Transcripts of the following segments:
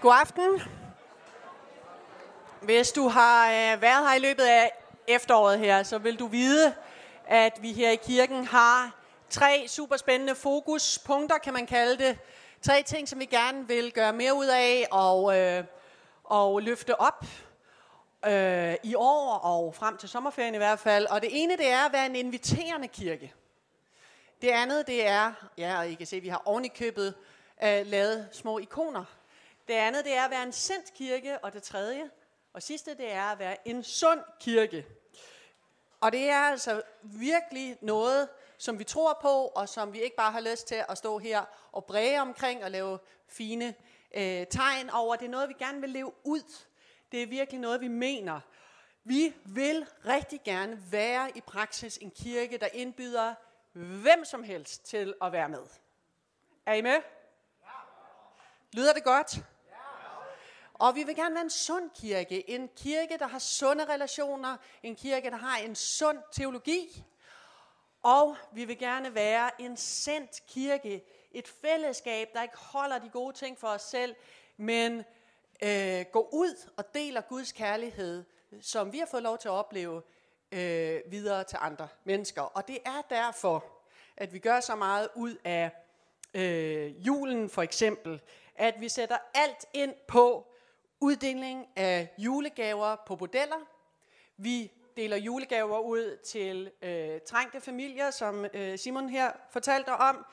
God aften. Hvis du har øh, været her i løbet af efteråret her, så vil du vide, at vi her i kirken har tre super spændende fokuspunkter, kan man kalde det. Tre ting, som vi gerne vil gøre mere ud af og, øh, og løfte op øh, i år og frem til sommerferien i hvert fald. Og det ene, det er at være en inviterende kirke. Det andet, det er, ja, og I kan se, at vi har ovenikøbet øh, lavet små ikoner. Det andet, det er at være en sendt kirke, og det tredje og sidste, det er at være en sund kirke. Og det er altså virkelig noget, som vi tror på, og som vi ikke bare har lyst til at stå her og bræge omkring og lave fine øh, tegn over. Det er noget, vi gerne vil leve ud. Det er virkelig noget, vi mener. Vi vil rigtig gerne være i praksis en kirke, der indbyder hvem som helst til at være med. Er I med? Lyder det godt? Og vi vil gerne være en sund kirke. En kirke, der har sunde relationer. En kirke, der har en sund teologi. Og vi vil gerne være en sendt kirke. Et fællesskab, der ikke holder de gode ting for os selv, men øh, går ud og deler Guds kærlighed, som vi har fået lov til at opleve øh, videre til andre mennesker. Og det er derfor, at vi gør så meget ud af øh, julen for eksempel, at vi sætter alt ind på uddeling af julegaver på bordeller. Vi deler julegaver ud til øh, trængte familier, som øh, Simon her fortalte om.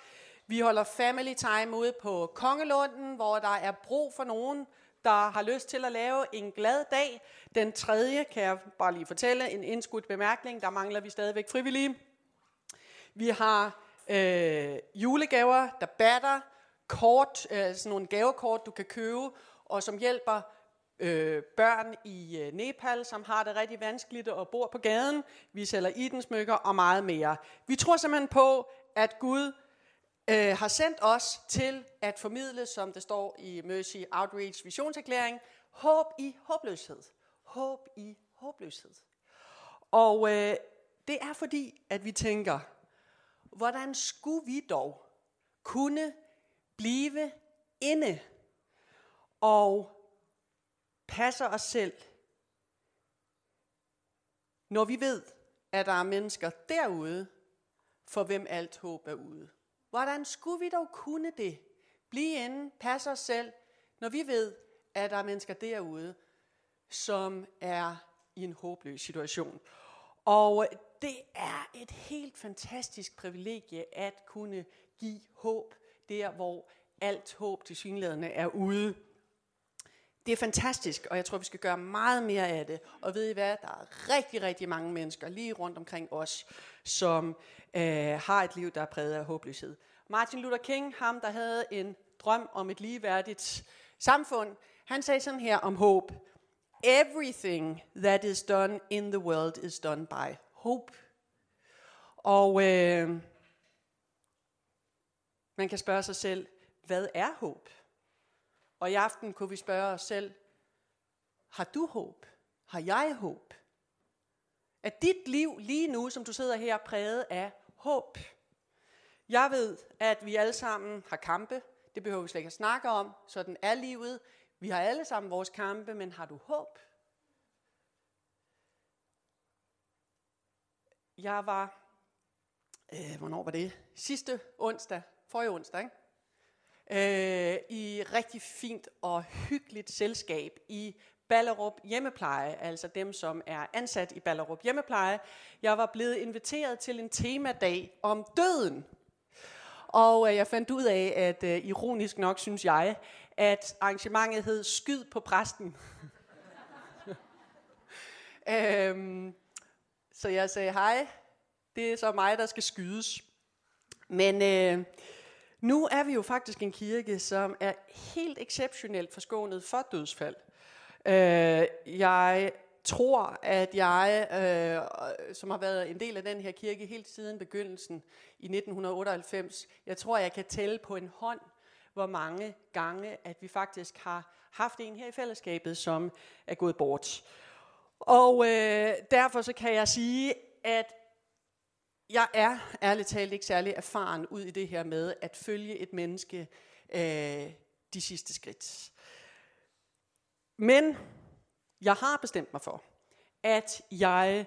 Vi holder family time ude på Kongelunden, hvor der er brug for nogen, der har lyst til at lave en glad dag. Den tredje kan jeg bare lige fortælle en indskudt bemærkning. Der mangler vi stadigvæk frivillige. Vi har øh, julegaver, der batter, kort, øh, sådan nogle gavekort, du kan købe, og som hjælper øh, børn i øh, Nepal, som har det rigtig vanskeligt og bor på gaden. Vi sælger idensmykker og meget mere. Vi tror simpelthen på, at Gud øh, har sendt os til at formidle, som det står i Mercy Outreach visionserklæring, håb i håbløshed. Håb i håbløshed. Og øh, det er fordi, at vi tænker, hvordan skulle vi dog kunne blive inde og passer os selv, når vi ved, at der er mennesker derude, for hvem alt håb er ude. Hvordan skulle vi dog kunne det? Blive inde, passe os selv, når vi ved, at der er mennesker derude, som er i en håbløs situation. Og det er et helt fantastisk privilegie at kunne give håb der, hvor alt håb til synlædende er ude. Det er fantastisk, og jeg tror, vi skal gøre meget mere af det. Og ved I hvad? Der er rigtig, rigtig mange mennesker lige rundt omkring os, som øh, har et liv, der er præget af håbløshed. Martin Luther King, ham der havde en drøm om et ligeværdigt samfund, han sagde sådan her om håb. Everything that is done in the world is done by hope. Og øh, man kan spørge sig selv, hvad er håb? Og i aften kunne vi spørge os selv, har du håb? Har jeg håb? Er dit liv lige nu, som du sidder her, præget af håb? Jeg ved, at vi alle sammen har kampe. Det behøver vi slet ikke at snakke om. Sådan er livet. Vi har alle sammen vores kampe, men har du håb? Jeg var, øh, hvornår var det? Sidste onsdag, forrige onsdag, ikke? Øh, i rigtig fint og hyggeligt selskab i Ballerup Hjemmepleje, altså dem, som er ansat i Ballerup Hjemmepleje. Jeg var blevet inviteret til en temadag om døden. Og øh, jeg fandt ud af, at øh, ironisk nok synes jeg, at arrangementet hed Skyd på præsten. øhm, så jeg sagde, hej, det er så mig, der skal skydes. Men øh, nu er vi jo faktisk en kirke, som er helt exceptionelt forskånet for dødsfald. Øh, jeg tror, at jeg, øh, som har været en del af den her kirke helt siden begyndelsen i 1998, jeg tror, jeg kan tælle på en hånd, hvor mange gange, at vi faktisk har haft en her i fællesskabet, som er gået bort. Og øh, derfor så kan jeg sige, at jeg er ærligt talt ikke særlig erfaren ud i det her med at følge et menneske øh, de sidste skridt. Men jeg har bestemt mig for, at jeg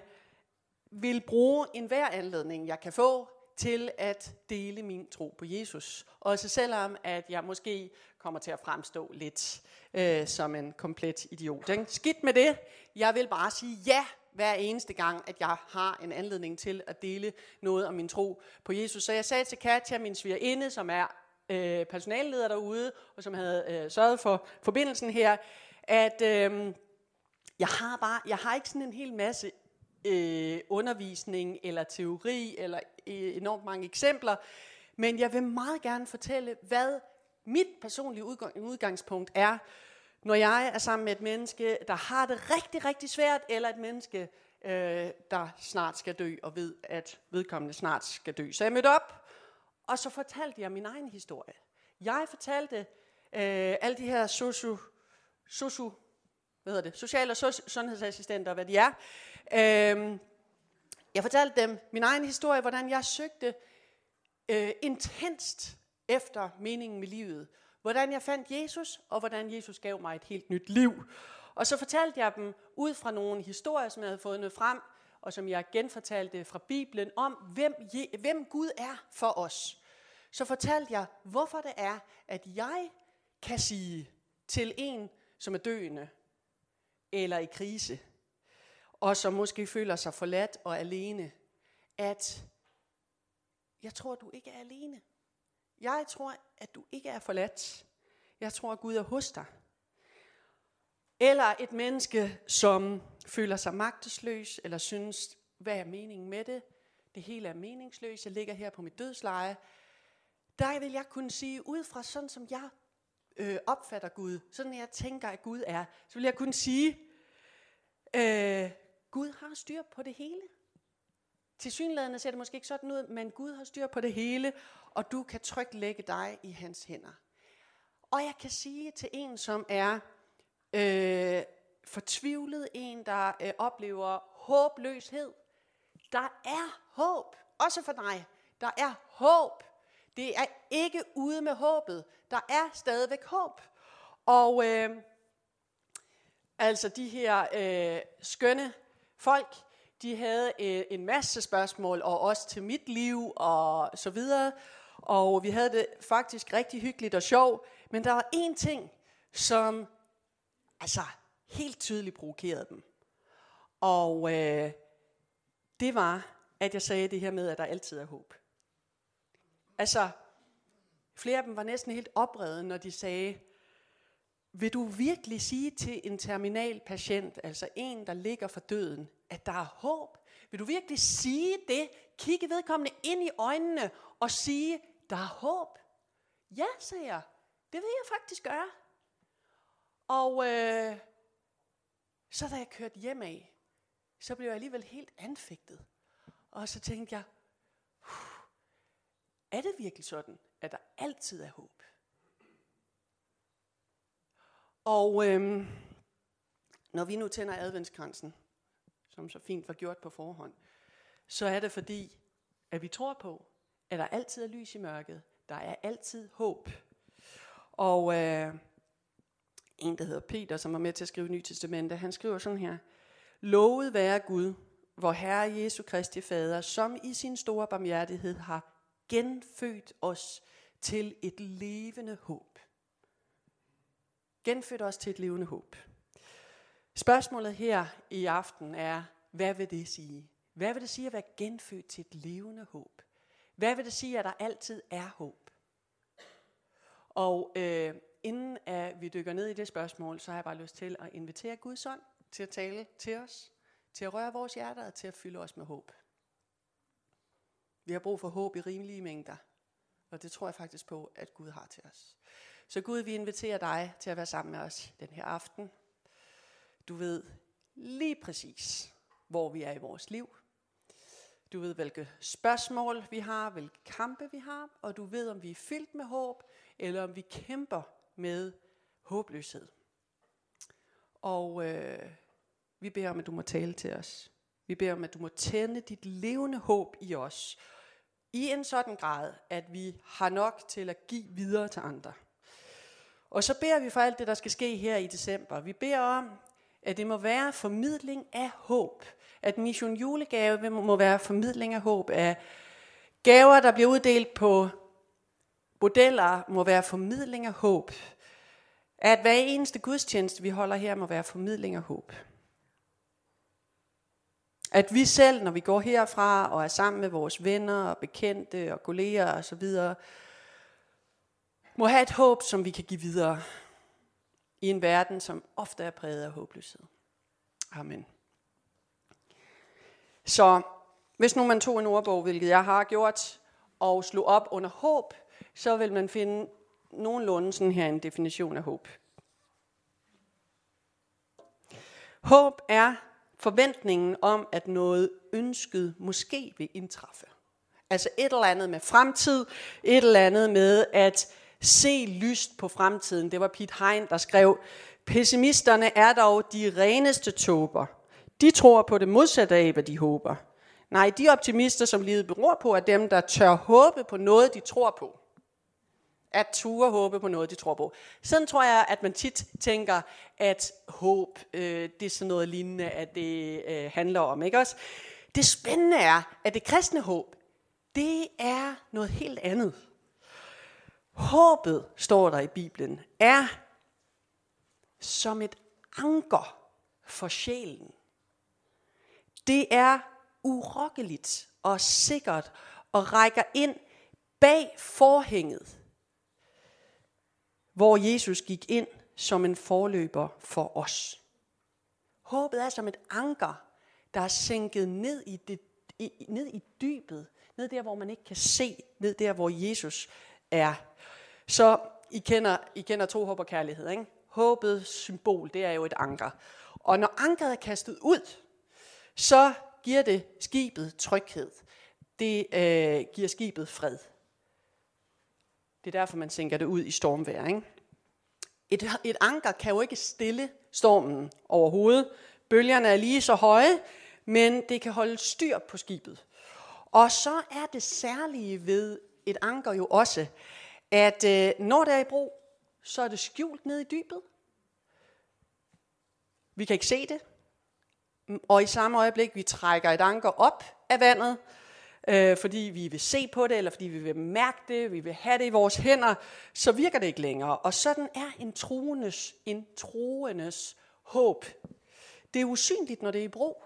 vil bruge enhver anledning, jeg kan få, til at dele min tro på Jesus. Også selvom, at jeg måske kommer til at fremstå lidt øh, som en komplet idiot. Ikke? Skidt med det. Jeg vil bare sige ja hver eneste gang, at jeg har en anledning til at dele noget om min tro på Jesus. Så jeg sagde til Katja, min svigerinde, som er øh, personalleder derude, og som havde øh, sørget for forbindelsen her, at øh, jeg har bare, jeg har ikke sådan en hel masse øh, undervisning eller teori eller øh, enormt mange eksempler, men jeg vil meget gerne fortælle, hvad mit personlige udgang, udgangspunkt er, når jeg er sammen med et menneske, der har det rigtig, rigtig svært, eller et menneske, øh, der snart skal dø, og ved, at vedkommende snart skal dø. Så jeg mødte op, og så fortalte jeg min egen historie. Jeg fortalte øh, alle de her sosu, sosu, hvad hedder det, social- og sundhedsassistenter, hvad de er. Øh, jeg fortalte dem min egen historie, hvordan jeg søgte øh, intenst efter meningen med livet. Hvordan jeg fandt Jesus, og hvordan Jesus gav mig et helt nyt liv. Og så fortalte jeg dem ud fra nogle historier, som jeg havde fundet frem, og som jeg genfortalte fra Bibelen, om hvem, hvem Gud er for os. Så fortalte jeg, hvorfor det er, at jeg kan sige til en, som er døende, eller i krise, og som måske føler sig forladt og alene, at jeg tror, du ikke er alene. Jeg tror, at du ikke er forladt. Jeg tror, at Gud er hos dig. Eller et menneske, som føler sig magtesløs, eller synes, hvad er meningen med det? Det hele er meningsløst. Jeg ligger her på mit dødsleje. Der vil jeg kunne sige, ud fra sådan som jeg øh, opfatter Gud, sådan jeg tænker, at Gud er, så vil jeg kunne sige, øh, Gud har styr på det hele. Til synlædende ser det måske ikke sådan ud, men Gud har styr på det hele, og du kan trygt lægge dig i hans hænder. Og jeg kan sige til en, som er øh, fortvivlet, en, der øh, oplever håbløshed, der er håb, også for dig. Der er håb. Det er ikke ude med håbet. Der er stadigvæk håb. Og øh, altså de her øh, skønne folk, de havde øh, en masse spørgsmål, og også til mit liv og så videre. Og vi havde det faktisk rigtig hyggeligt og sjovt. Men der var en ting, som altså helt tydeligt provokerede dem. Og øh, det var, at jeg sagde det her med, at der altid er håb. Altså, flere af dem var næsten helt oprevet, når de sagde, vil du virkelig sige til en terminal patient, altså en, der ligger for døden, at der er håb? Vil du virkelig sige det? Kigge vedkommende ind i øjnene og sige, der er håb? Ja, sagde jeg. Det vil jeg faktisk gøre. Og øh, så da jeg kørte hjem af, så blev jeg alligevel helt anfægtet. Og så tænkte jeg, er det virkelig sådan, at der altid er håb? Og øhm, når vi nu tænder adventskransen, som så fint var gjort på forhånd, så er det fordi, at vi tror på, at der altid er lys i mørket. Der er altid håb. Og øh, en, der hedder Peter, som var med til at skrive Nye Testamente, han skriver sådan her. Lovet være Gud, hvor Herre Jesu Kristi Fader, som i sin store barmhjertighed har genfødt os til et levende håb. Genfødt os til et levende håb. Spørgsmålet her i aften er, hvad vil det sige? Hvad vil det sige at være genfødt til et levende håb? Hvad vil det sige, at der altid er håb? Og øh, inden at vi dykker ned i det spørgsmål, så har jeg bare lyst til at invitere Guds ånd til at tale til os, til at røre vores hjerter og til at fylde os med håb. Vi har brug for håb i rimelige mængder, og det tror jeg faktisk på, at Gud har til os. Så Gud, vi inviterer dig til at være sammen med os den her aften. Du ved lige præcis, hvor vi er i vores liv. Du ved, hvilke spørgsmål vi har, hvilke kampe vi har, og du ved, om vi er fyldt med håb, eller om vi kæmper med håbløshed. Og øh, vi beder om, at du må tale til os. Vi beder om, at du må tænde dit levende håb i os. I en sådan grad, at vi har nok til at give videre til andre. Og så beder vi for alt det, der skal ske her i december. Vi beder om, at det må være formidling af håb. At Mission Julegave må være formidling af håb. Af gaver, der bliver uddelt på modeller, må være formidling af håb. At hver eneste gudstjeneste, vi holder her, må være formidling af håb. At vi selv, når vi går herfra og er sammen med vores venner og bekendte og kolleger osv., må have et håb, som vi kan give videre i en verden, som ofte er præget af håbløshed. Amen. Så hvis nu man tog en ordbog, hvilket jeg har gjort, og slog op under håb, så vil man finde nogenlunde sådan her en definition af håb. Håb er forventningen om, at noget ønsket måske vil indtræffe. Altså et eller andet med fremtid, et eller andet med at se lyst på fremtiden. Det var Pete Hein, der skrev, pessimisterne er dog de reneste tåber. De tror på det modsatte af, hvad de håber. Nej, de optimister, som livet beror på, er dem, der tør håbe på noget, de tror på. At ture håbe på noget, de tror på. Sådan tror jeg, at man tit tænker, at håb, øh, det er sådan noget lignende, at det øh, handler om. Ikke også? Det spændende er, at det kristne håb, det er noget helt andet. Håbet, står der i Bibelen, er som et anker for sjælen. Det er urokkeligt og sikkert og rækker ind bag forhænget, hvor Jesus gik ind som en forløber for os. Håbet er som et anker, der er sænket ned i, det, i, ned i dybet, ned der, hvor man ikke kan se, ned der, hvor Jesus er. Så I kender, I kender tro, håb og kærlighed. Ikke? Håbets symbol, det er jo et anker. Og når ankeret er kastet ud, så giver det skibet tryghed. Det øh, giver skibet fred. Det er derfor, man sænker det ud i stormvejr. Ikke? Et, et anker kan jo ikke stille stormen overhovedet. Bølgerne er lige så høje, men det kan holde styr på skibet. Og så er det særlige ved et anker jo også, at øh, når det er i brug, så er det skjult ned i dybet. Vi kan ikke se det. Og i samme øjeblik, vi trækker et anker op af vandet, øh, fordi vi vil se på det, eller fordi vi vil mærke det, vi vil have det i vores hænder, så virker det ikke længere. Og sådan er en troendes, en troendes håb. Det er usynligt, når det er i brug.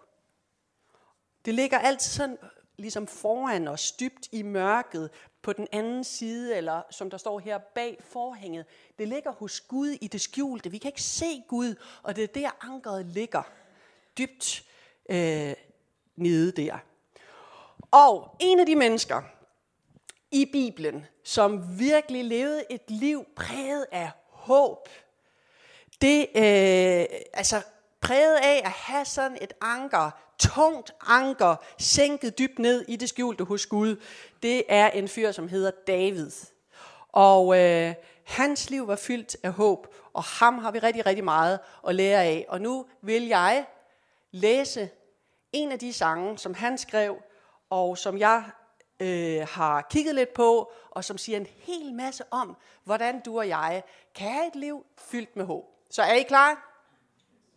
Det ligger altid sådan ligesom foran os, dybt i mørket, på den anden side, eller som der står her bag forhænget. Det ligger hos Gud i det skjulte. Vi kan ikke se Gud, og det er der ankeret ligger. Dybt øh, nede der. Og en af de mennesker i Bibelen, som virkelig levede et liv præget af håb, det øh, altså præget af at have sådan et anker, tungt anker, sænket dybt ned i det skjulte hos Gud, det er en fyr, som hedder David. Og øh, hans liv var fyldt af håb, og ham har vi rigtig, rigtig meget at lære af. Og nu vil jeg læse en af de sange, som han skrev, og som jeg øh, har kigget lidt på, og som siger en hel masse om, hvordan du og jeg kan have et liv fyldt med håb. Så er I klar?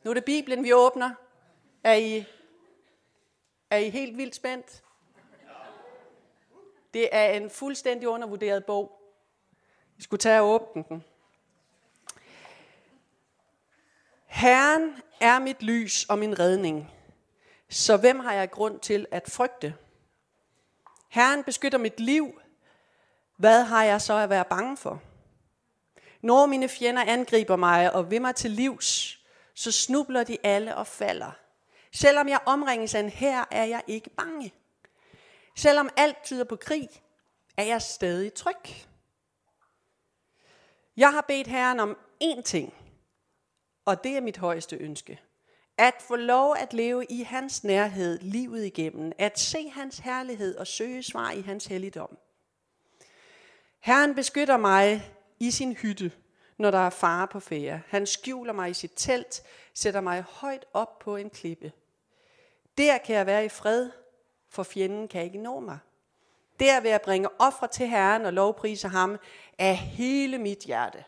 Nu er det Bibelen, vi åbner. Er I, er I helt vildt spændt? Det er en fuldstændig undervurderet bog. Vi skulle tage og åbne den. Herren er mit lys og min redning. Så hvem har jeg grund til at frygte? Herren beskytter mit liv. Hvad har jeg så at være bange for? Når mine fjender angriber mig og vil mig til livs, så snubler de alle og falder. Selvom jeg omringes af en her, er jeg ikke bange. Selvom alt tyder på krig, er jeg stadig tryg. Jeg har bedt Herren om én ting, og det er mit højeste ønske. At få lov at leve i hans nærhed livet igennem. At se hans herlighed og søge svar i hans helligdom. Herren beskytter mig i sin hytte, når der er fare på færre. Han skjuler mig i sit telt, sætter mig højt op på en klippe. Der kan jeg være i fred, for fjenden kan ikke nå mig. Der vil jeg bringe ofre til Herren og lovprise ham af hele mit hjerte.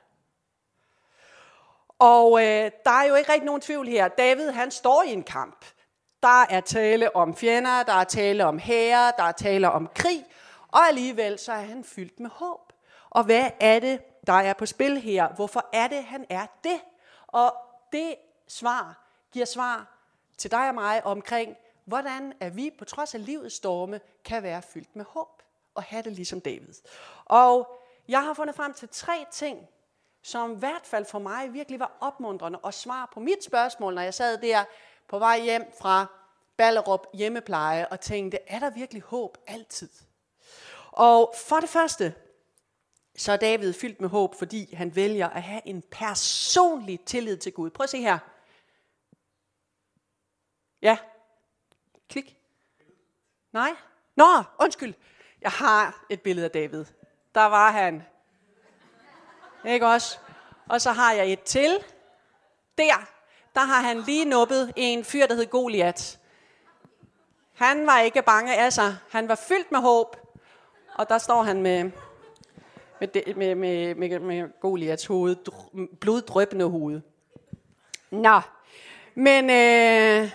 Og øh, der er jo ikke rigtig nogen tvivl her. David, han står i en kamp. Der er tale om fjender, der er tale om hære, der er tale om krig, og alligevel så er han fyldt med håb. Og hvad er det, der er på spil her? Hvorfor er det, han er det? Og det svar giver svar til dig og mig omkring, hvordan at vi på trods af livets storme kan være fyldt med håb og have det ligesom David. Og jeg har fundet frem til tre ting, som i hvert fald for mig virkelig var opmuntrende og svar på mit spørgsmål, når jeg sad der på vej hjem fra Ballerup hjemmepleje og tænkte, er der virkelig håb altid? Og for det første, så er David fyldt med håb, fordi han vælger at have en personlig tillid til Gud. Prøv at se her. Ja. Klik. Nej. Nå, undskyld. Jeg har et billede af David. Der var han. Ikke også? Og så har jeg et til. Der. Der har han lige nuppet en fyr, der hed Goliat. Han var ikke bange af sig. Han var fyldt med håb. Og der står han med, med, med, med, med, med Goliaths hoved, bloddrøbende hoved. Nå, men øh,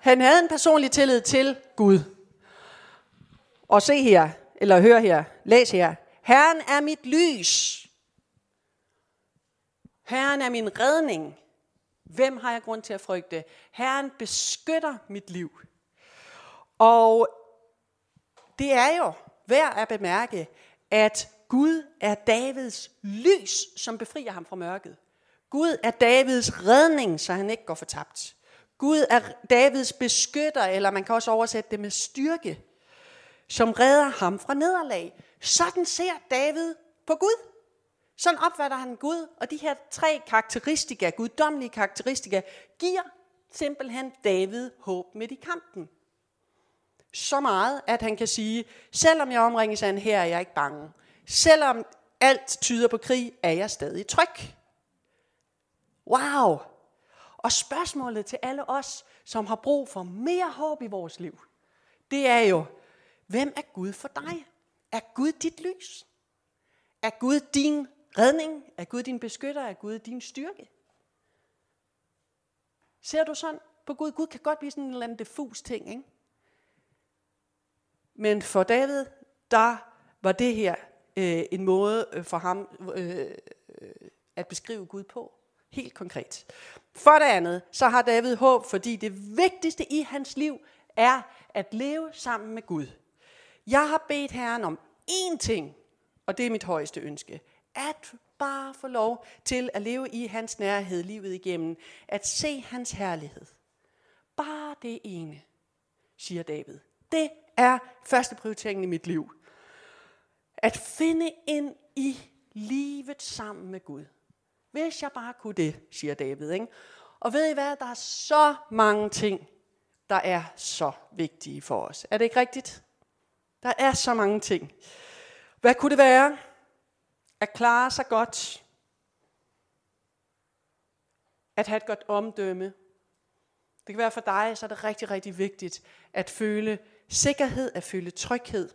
han havde en personlig tillid til Gud. Og se her, eller hør her, læs her. Herren er mit lys. Herren er min redning. Hvem har jeg grund til at frygte? Herren beskytter mit liv. Og det er jo værd at bemærke, at Gud er Davids lys, som befrier ham fra mørket. Gud er Davids redning, så han ikke går fortabt. Gud er Davids beskytter, eller man kan også oversætte det med styrke, som redder ham fra nederlag. Sådan ser David på Gud. Sådan opfatter han Gud, og de her tre karakteristika, guddommelige karakteristika, giver simpelthen David håb midt i kampen. Så meget, at han kan sige, selvom jeg omringes af en her, er jeg ikke bange. Selvom alt tyder på krig, er jeg stadig tryg. Wow! Og spørgsmålet til alle os, som har brug for mere håb i vores liv, det er jo, hvem er Gud for dig? Er Gud dit lys? Er Gud din redning? Er Gud din beskytter? Er Gud din styrke? Ser du sådan på Gud? Gud kan godt blive sådan en eller anden diffus ting, ikke? Men for David, der var det her øh, en måde øh, for ham øh, at beskrive Gud på. Helt konkret. For det andet, så har David håb, fordi det vigtigste i hans liv er at leve sammen med Gud. Jeg har bedt Herren om én ting, og det er mit højeste ønske. At bare få lov til at leve i hans nærhed livet igennem. At se hans herlighed. Bare det ene, siger David. Det er første prioriteringen i mit liv. At finde ind i livet sammen med Gud. Hvis jeg bare kunne det, siger David. Ikke? Og ved I hvad, der er så mange ting, der er så vigtige for os. Er det ikke rigtigt? Der er så mange ting. Hvad kunne det være? At klare sig godt. At have et godt omdømme. Det kan være for dig, så er det rigtig, rigtig vigtigt at føle sikkerhed, at føle tryghed.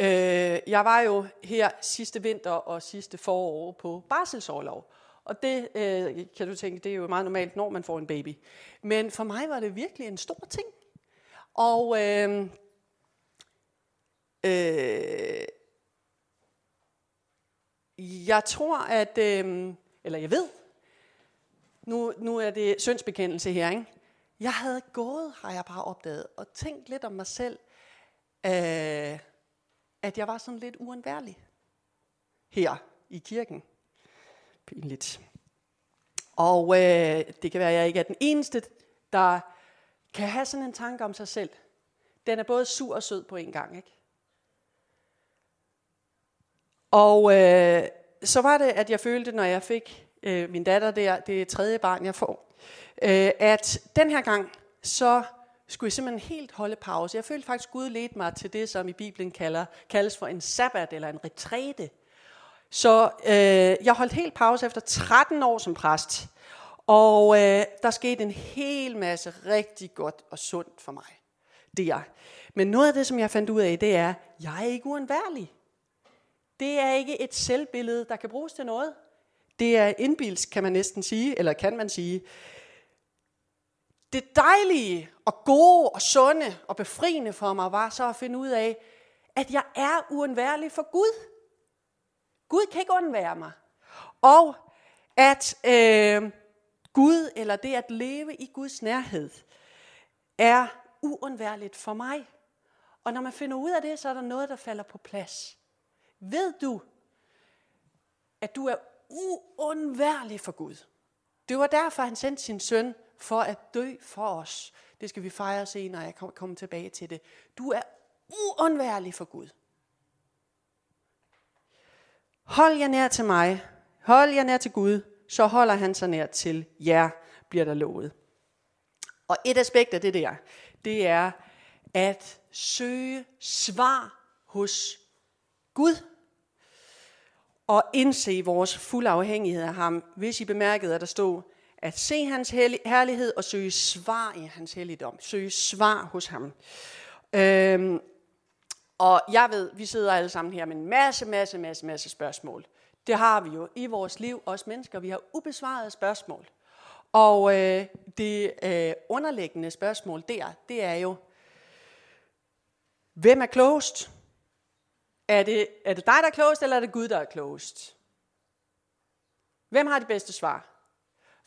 Øh, jeg var jo her sidste vinter og sidste forår på barselsårlov. Og det øh, kan du tænke, det er jo meget normalt, når man får en baby. Men for mig var det virkelig en stor ting. Og øh, øh, jeg tror, at, øh, eller jeg ved, nu, nu er det syndsbekendelse her, ikke? Jeg havde gået, har jeg bare opdaget, og tænkt lidt om mig selv, øh, at jeg var sådan lidt uundværlig her i kirken. Pinligt. Og øh, det kan være, at jeg ikke er den eneste, der kan have sådan en tanke om sig selv. Den er både sur og sød på en gang, ikke? Og øh, så var det, at jeg følte, når jeg fik øh, min datter der, det tredje barn, jeg får, øh, at den her gang, så skulle jeg simpelthen helt holde pause. Jeg følte faktisk, at Gud ledte mig til det, som i Bibelen kalder, kaldes for en sabbat eller en retræte. Så øh, jeg holdt helt pause efter 13 år som præst. Og øh, der skete en hel masse rigtig godt og sundt for mig. Det er. Men noget af det, som jeg fandt ud af, det er, at jeg er ikke uundværlig. Det er ikke et selvbillede, der kan bruges til noget. Det er indbilsk, kan man næsten sige, eller kan man sige. Det dejlige og gode og sunde og befriende for mig var så at finde ud af, at jeg er uundværlig for Gud. Gud kan ikke undvære mig. Og at øh, Gud, eller det at leve i Guds nærhed, er uundværligt for mig. Og når man finder ud af det, så er der noget, der falder på plads. Ved du, at du er uundværlig for Gud? Det var derfor, han sendte sin søn for at dø for os. Det skal vi fejre senere, jeg kommer tilbage til det. Du er uundværlig for Gud. Hold jer nær til mig. Hold jer nær til Gud. Så holder han sig nær til jer, bliver der lovet. Og et aspekt af det der, det er at søge svar hos Gud og indse vores fulde afhængighed af ham. Hvis I bemærkede, at der stod, at se hans herlighed og søge svar i hans helligdom. Søge svar hos ham. Øhm, og jeg ved, vi sidder alle sammen her med en masse, masse, masse, masse spørgsmål. Det har vi jo i vores liv, os mennesker. Vi har ubesvarede spørgsmål. Og øh, det øh, underliggende spørgsmål der, det er jo, hvem er klogest? Er det, er det dig, der er klogest, eller er det Gud, der er klogest? Hvem har de bedste svar?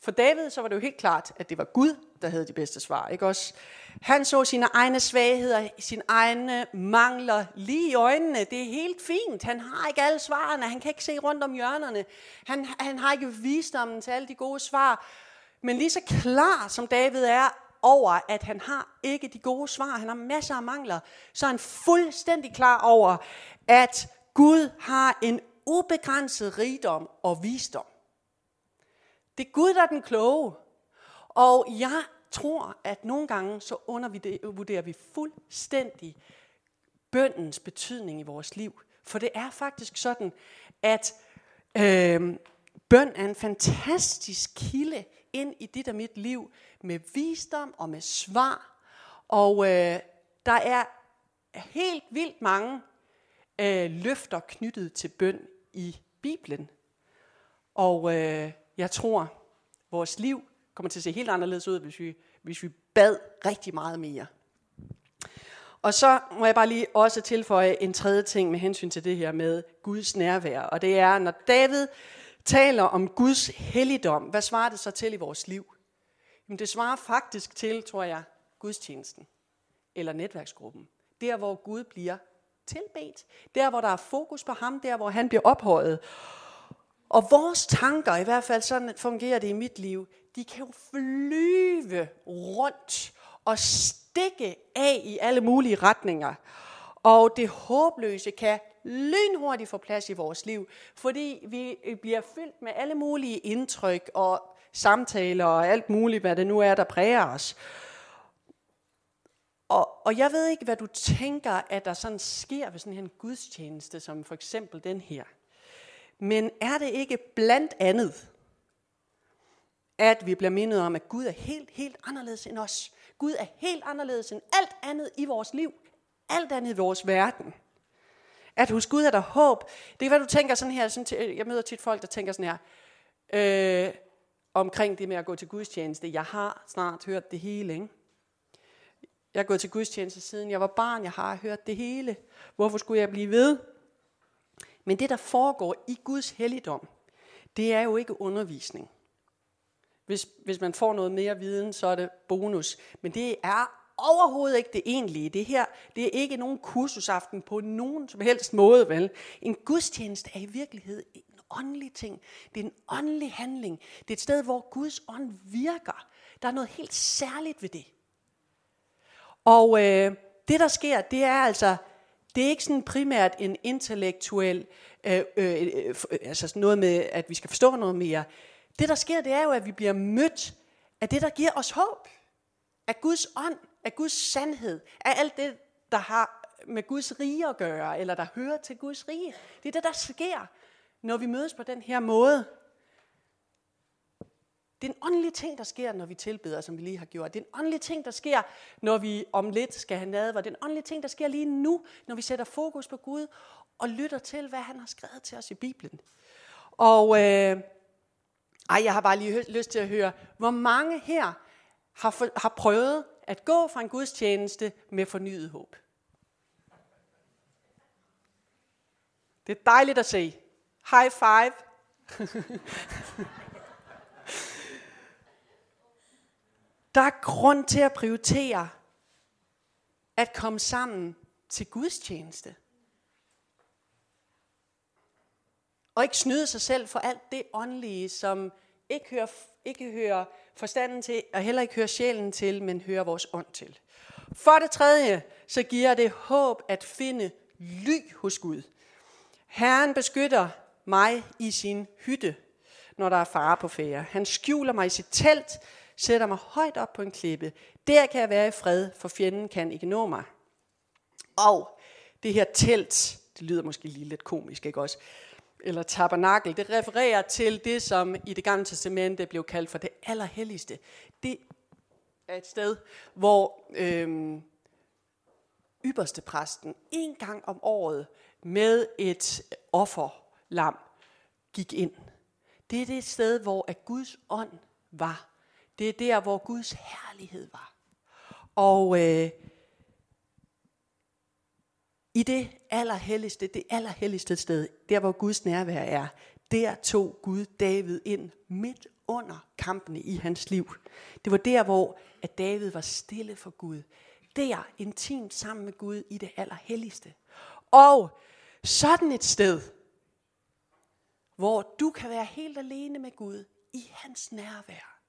For David så var det jo helt klart, at det var Gud, der havde de bedste svar. Ikke også? Han så sine egne svagheder, sine egne mangler lige i øjnene. Det er helt fint. Han har ikke alle svarene. Han kan ikke se rundt om hjørnerne. Han, han har ikke visdommen til alle de gode svar. Men lige så klar som David er over, at han har ikke de gode svar, han har masser af mangler, så er han fuldstændig klar over, at Gud har en ubegrænset rigdom og visdom. Det er Gud, der er den kloge. Og jeg tror, at nogle gange så undervurderer vi fuldstændig bøndens betydning i vores liv. For det er faktisk sådan, at øh, bøn er en fantastisk kilde ind i dit og mit liv med visdom og med svar. Og øh, der er helt vildt mange øh, løfter knyttet til bøn i Bibelen. Og øh, jeg tror, vores liv kommer til at se helt anderledes ud, hvis vi, hvis vi bad rigtig meget mere. Og så må jeg bare lige også tilføje en tredje ting med hensyn til det her med Guds nærvær. Og det er, når David taler om Guds helligdom, hvad svarer det så til i vores liv? Jamen det svarer faktisk til, tror jeg, gudstjenesten eller netværksgruppen. Der, hvor Gud bliver tilbedt. Der, hvor der er fokus på ham. Der, hvor han bliver ophøjet. Og vores tanker, i hvert fald sådan fungerer det i mit liv, de kan jo flyve rundt og stikke af i alle mulige retninger. Og det håbløse kan lynhurtigt få plads i vores liv, fordi vi bliver fyldt med alle mulige indtryk og samtaler og alt muligt, hvad det nu er, der præger os. Og, og jeg ved ikke, hvad du tænker, at der sådan sker ved sådan en gudstjeneste, som for eksempel den her. Men er det ikke blandt andet, at vi bliver mindet om, at Gud er helt, helt anderledes end os. Gud er helt anderledes end alt andet i vores liv. Alt andet i vores verden. At hos Gud er der håb. Det kan være, du tænker sådan her. Sådan, jeg møder tit folk, der tænker sådan her. Øh, omkring det med at gå til gudstjeneste. Jeg har snart hørt det hele. Ikke? Jeg har gået til gudstjeneste siden jeg var barn. Jeg har hørt det hele. Hvorfor skulle jeg blive ved? Men det, der foregår i Guds helligdom, det er jo ikke undervisning. Hvis, hvis man får noget mere viden, så er det bonus. Men det er overhovedet ikke det egentlige. Det her, det er ikke nogen kursusaften på nogen som helst måde, vel? En gudstjeneste er i virkelighed åndelig ting. Det er en åndelig handling. Det er et sted, hvor Guds ånd virker. Der er noget helt særligt ved det. Og øh, det, der sker, det er altså, det er ikke sådan primært en intellektuel, øh, øh, øh, øh altså noget med, at vi skal forstå noget mere. Det, der sker, det er jo, at vi bliver mødt af det, der giver os håb. Af Guds ånd, af Guds sandhed, af alt det, der har med Guds rige at gøre, eller der hører til Guds rige. Det er det, der sker, når vi mødes på den her måde. Det er en åndelig ting, der sker, når vi tilbeder, som vi lige har gjort. Det er en åndelig ting, der sker, når vi om lidt skal have nadver. Det er en åndelig ting, der sker lige nu, når vi sætter fokus på Gud og lytter til, hvad han har skrevet til os i Bibelen. Og øh, Ej, jeg har bare lige lyst til at høre, hvor mange her har, for, har prøvet at gå fra en gudstjeneste med fornyet håb? Det er dejligt at se. High five. Der er grund til at prioritere at komme sammen til Guds tjeneste. Og ikke snyde sig selv for alt det åndelige, som ikke hører, ikke hører forstanden til, og heller ikke hører sjælen til, men hører vores ånd til. For det tredje, så giver det håb at finde ly hos Gud. Herren beskytter mig i sin hytte, når der er fare på færre. Han skjuler mig i sit telt, sætter mig højt op på en klippe. Der kan jeg være i fred, for fjenden kan ikke nå mig. Og det her telt, det lyder måske lige lidt komisk, ikke også? Eller tabernakel, det refererer til det, som i det gamle testamente blev kaldt for det allerhelligste. Det er et sted, hvor øhm, ypperste præsten en gang om året med et offer lam gik ind. Det er det sted, hvor at Guds ånd var. Det er der, hvor Guds herlighed var. Og øh, i det allerhelligste, det allerhelligste sted, der hvor Guds nærvær er, der tog Gud David ind midt under kampene i hans liv. Det var der, hvor at David var stille for Gud. Der intimt sammen med Gud i det allerhelligste. Og sådan et sted, hvor du kan være helt alene med Gud i hans nærvær,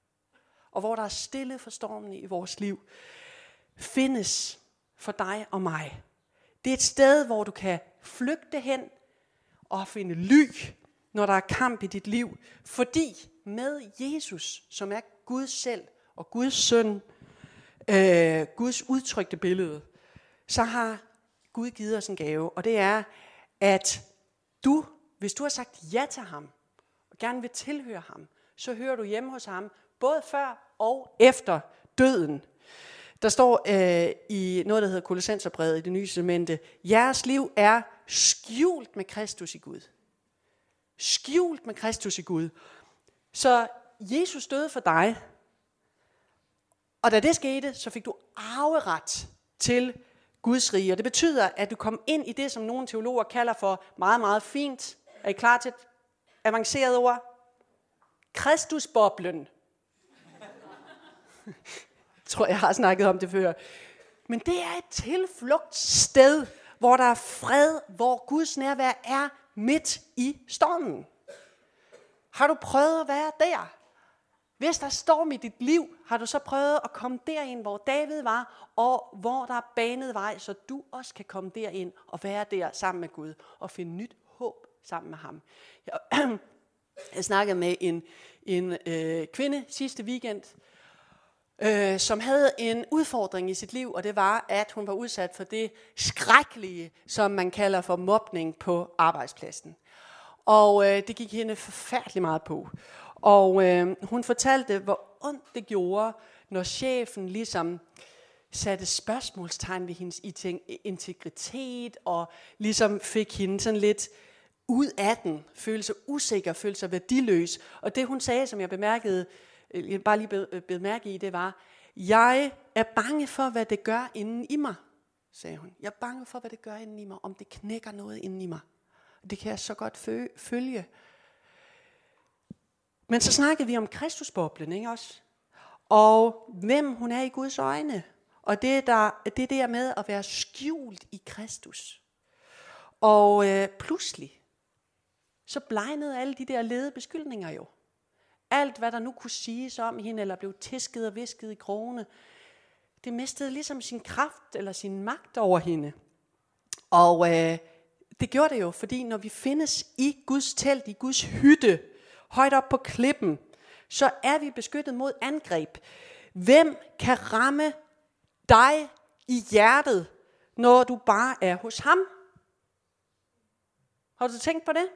og hvor der er stille for stormene i vores liv, findes for dig og mig. Det er et sted, hvor du kan flygte hen og finde ly, når der er kamp i dit liv. Fordi med Jesus, som er Gud selv og Guds søn, øh, Guds udtrykte billede, så har Gud givet os en gave. Og det er, at du, hvis du har sagt ja til ham, og gerne vil tilhøre ham, så hører du hjemme hos ham, både før og efter døden. Der står øh, i noget, der hedder Kolossenserbrevet i det nye testamente, jeres liv er skjult med Kristus i Gud. Skjult med Kristus i Gud. Så Jesus døde for dig, og da det skete, så fik du arveret til Guds rige. Og det betyder, at du kom ind i det, som nogle teologer kalder for meget, meget fint. Er I klar til et avanceret ord? Kristusboblen. Jeg tror, jeg har snakket om det før. Men det er et tilflugtssted, hvor der er fred, hvor Guds nærvær er midt i stormen. Har du prøvet at være der? Hvis der er storm i dit liv, har du så prøvet at komme derind, hvor David var, og hvor der er banet vej, så du også kan komme derind og være der sammen med Gud og finde nyt håb sammen med ham. Jeg, jeg snakkede med en, en øh, kvinde sidste weekend, øh, som havde en udfordring i sit liv, og det var, at hun var udsat for det skrækkelige, som man kalder for mobning på arbejdspladsen. Og øh, det gik hende forfærdeligt meget på. Og øh, hun fortalte, hvor ondt det gjorde, når chefen ligesom satte spørgsmålstegn ved hendes integritet, og ligesom fik hende sådan lidt ud af den, føle sig usikker, føle sig værdiløs. Og det hun sagde, som jeg bemærkede, øh, jeg bare lige øh, bed, mærke i, det var, jeg er bange for, hvad det gør inden i mig, sagde hun. Jeg er bange for, hvad det gør inden i mig, om det knækker noget inden i mig. Det kan jeg så godt følge. Men så snakkede vi om Kristusboblen, ikke også? Og hvem hun er i Guds øjne. Og det, der, det der med at være skjult i Kristus. Og øh, pludselig, så blegnede alle de der lede beskyldninger jo. Alt, hvad der nu kunne siges om hende, eller blev tisket og visket i krone, det mistede ligesom sin kraft eller sin magt over hende. Og øh, det gjorde det jo, fordi når vi findes i Guds telt, i Guds hytte, højt op på klippen, så er vi beskyttet mod angreb. Hvem kan ramme dig i hjertet, når du bare er hos ham? Har du tænkt på det?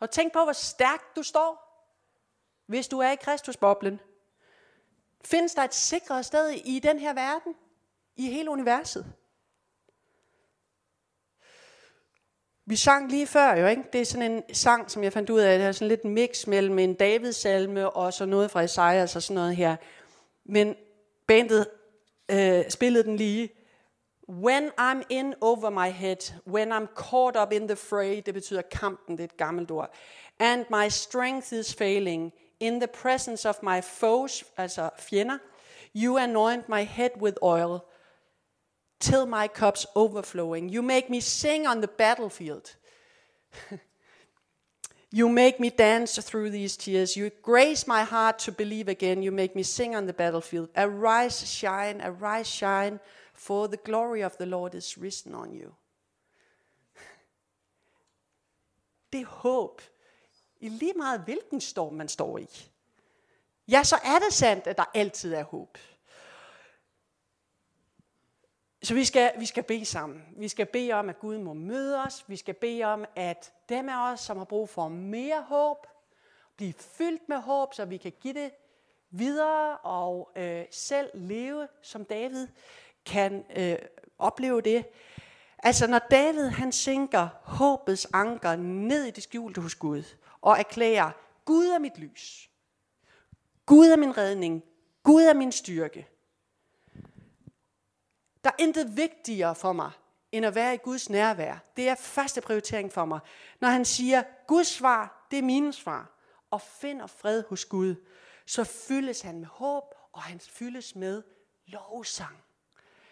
Har tænk tænkt på, hvor stærkt du står, hvis du er i Kristusboblen? Findes der et sikrere sted i den her verden? I hele universet? Vi sang lige før jo, ikke? Det er sådan en sang, som jeg fandt ud af, det er sådan lidt en mix mellem en Davids-salme og så noget fra Isaiah, og sådan noget her. Men bandet øh, spillede den lige. When I'm in over my head, when I'm caught up in the fray, det betyder kampen, det er et gammelt ord. And my strength is failing, in the presence of my foes, altså fjender, you anoint my head with oil, till my cup's overflowing. You make me sing on the battlefield. you make me dance through these tears. You grace my heart to believe again. You make me sing on the battlefield. Arise, shine, arise, shine, for the glory of the Lord is risen on you. Det er håb. I lige meget hvilken storm man står i. Ja, så er det sandt, at der altid er håb. Så vi skal, vi skal bede sammen. Vi skal bede om, at Gud må møde os. Vi skal bede om, at dem af os, som har brug for mere håb, blive fyldt med håb, så vi kan give det videre og øh, selv leve, som David kan øh, opleve det. Altså når David han sænker håbets anker ned i det skjulte hos Gud og erklærer, Gud er mit lys. Gud er min redning. Gud er min styrke. Der er intet vigtigere for mig, end at være i Guds nærvær. Det er første prioritering for mig. Når han siger, Guds svar, det er min svar, og finder fred hos Gud, så fyldes han med håb, og han fyldes med lovsang.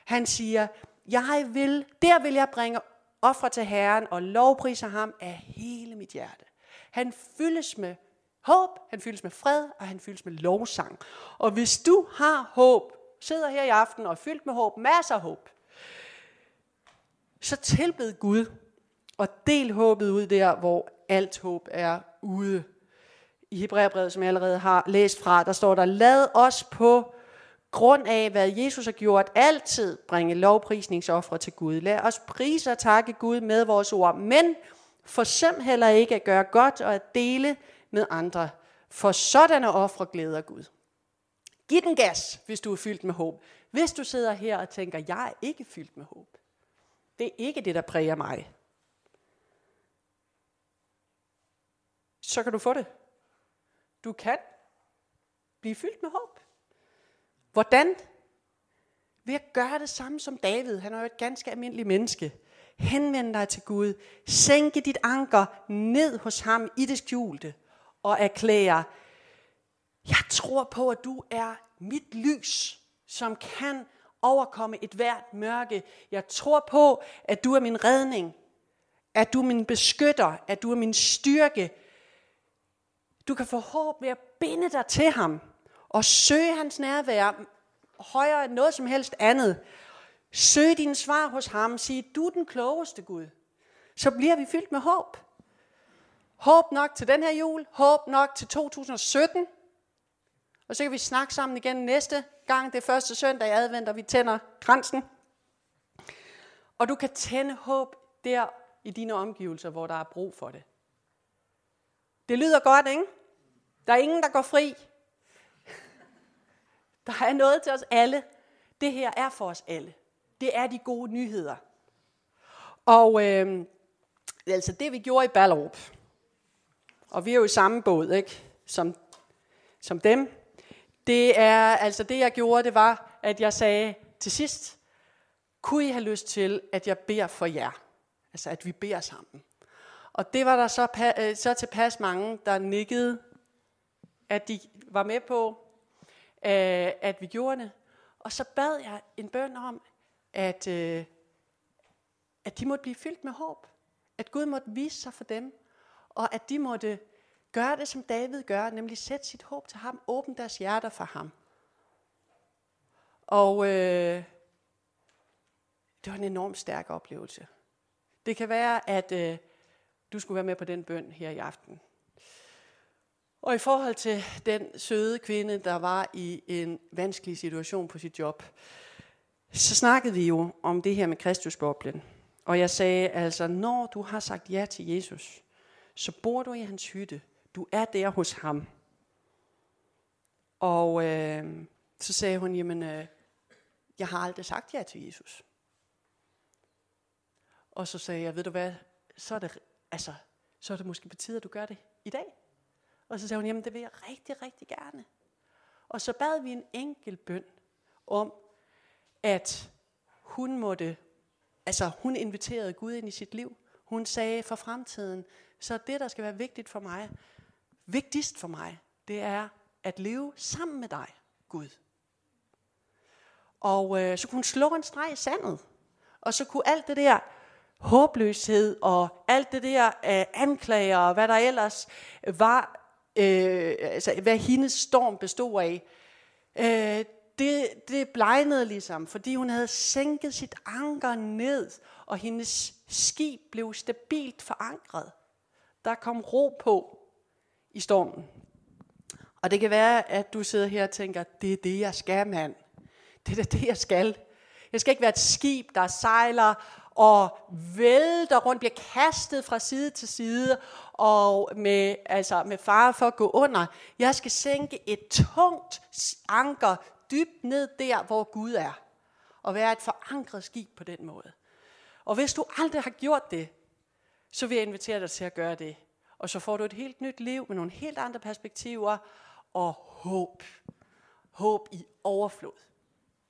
Han siger, jeg vil, der vil jeg bringe ofre til Herren og lovprise ham af hele mit hjerte. Han fyldes med håb, han fyldes med fred, og han fyldes med lovsang. Og hvis du har håb, sidder her i aften og er fyldt med håb, masser af håb, så tilbed Gud, og del håbet ud der, hvor alt håb er ude. I Hebræerbrevet, som jeg allerede har læst fra, der står der, lad os på grund af, hvad Jesus har gjort, altid bringe lovprisningsoffre til Gud. Lad os prise og takke Gud med vores ord, men forsøm heller ikke at gøre godt og at dele med andre, for sådanne ofre glæder Gud. Giv den gas, hvis du er fyldt med håb. Hvis du sidder her og tænker, jeg er ikke fyldt med håb. Det er ikke det, der præger mig. Så kan du få det. Du kan blive fyldt med håb. Hvordan? Ved at gøre det samme som David. Han er jo et ganske almindeligt menneske. Henvend dig til Gud. Sænke dit anker ned hos ham i det skjulte. Og erklære, jeg tror på, at du er mit lys, som kan overkomme et hvert mørke. Jeg tror på, at du er min redning. At du er min beskytter. At du er min styrke. Du kan få håb ved at binde dig til ham og søge hans nærvær højere end noget som helst andet. Søg dine svar hos ham. Sig, du er den klogeste Gud. Så bliver vi fyldt med håb. Håb nok til den her jul. Håb nok til 2017. Og så kan vi snakke sammen igen næste gang. Det er første søndag i advent, og vi tænder kransen. Og du kan tænde håb der i dine omgivelser, hvor der er brug for det. Det lyder godt, ikke? Der er ingen, der går fri. Der er noget til os alle. Det her er for os alle. Det er de gode nyheder. Og øh, altså det vi gjorde i Ballerup, og vi er jo i samme båd, ikke? Som, som dem. Det er, altså det jeg gjorde, det var, at jeg sagde til sidst, kunne I have lyst til, at jeg beder for jer? Altså at vi beder sammen. Og det var der så, øh, så tilpas mange, der nikkede, at de var med på, øh, at vi gjorde det. Og så bad jeg en bøn om, at, øh, at de måtte blive fyldt med håb. At Gud måtte vise sig for dem. Og at de måtte gøre det, som David gør, nemlig sætte sit håb til ham, åbne deres hjerter for ham. Og øh, det var en enorm stærk oplevelse. Det kan være, at øh, du skulle være med på den bøn her i aften. Og i forhold til den søde kvinde, der var i en vanskelig situation på sit job, så snakkede vi jo om det her med Kristusboblen. Og jeg sagde altså, når du har sagt ja til Jesus, så bor du i hans hytte. Du er der hos ham. Og øh, så sagde hun, jamen, øh, jeg har aldrig sagt ja til Jesus. Og så sagde jeg, ved du hvad, så er det, altså, så er det måske på tide, at du gør det i dag. Og så sagde hun, jamen det vil jeg rigtig, rigtig gerne. Og så bad vi en enkel bøn om, at hun måtte, altså hun inviterede Gud ind i sit liv. Hun sagde for fremtiden, så det, der skal være vigtigt for mig, vigtigst for mig, det er at leve sammen med dig, Gud. Og øh, så kunne hun slå en streg i sandet. Og så kunne alt det der håbløshed og alt det der øh, anklager og hvad der ellers var, øh, altså hvad hendes storm bestod af, øh, det, det blegnede ligesom, fordi hun havde sænket sit anker ned, og hendes skib blev stabilt forankret. Der kom ro på i stormen. Og det kan være, at du sidder her og tænker, det er det, jeg skal, mand. Det er det, jeg skal. Jeg skal ikke være et skib, der sejler og vælter rundt, bliver kastet fra side til side, og med, altså med fare for at gå under. Jeg skal sænke et tungt anker dybt ned der, hvor Gud er. Og være et forankret skib på den måde. Og hvis du aldrig har gjort det, så vil jeg invitere dig til at gøre det. Og så får du et helt nyt liv med nogle helt andre perspektiver og håb. Håb i overflod.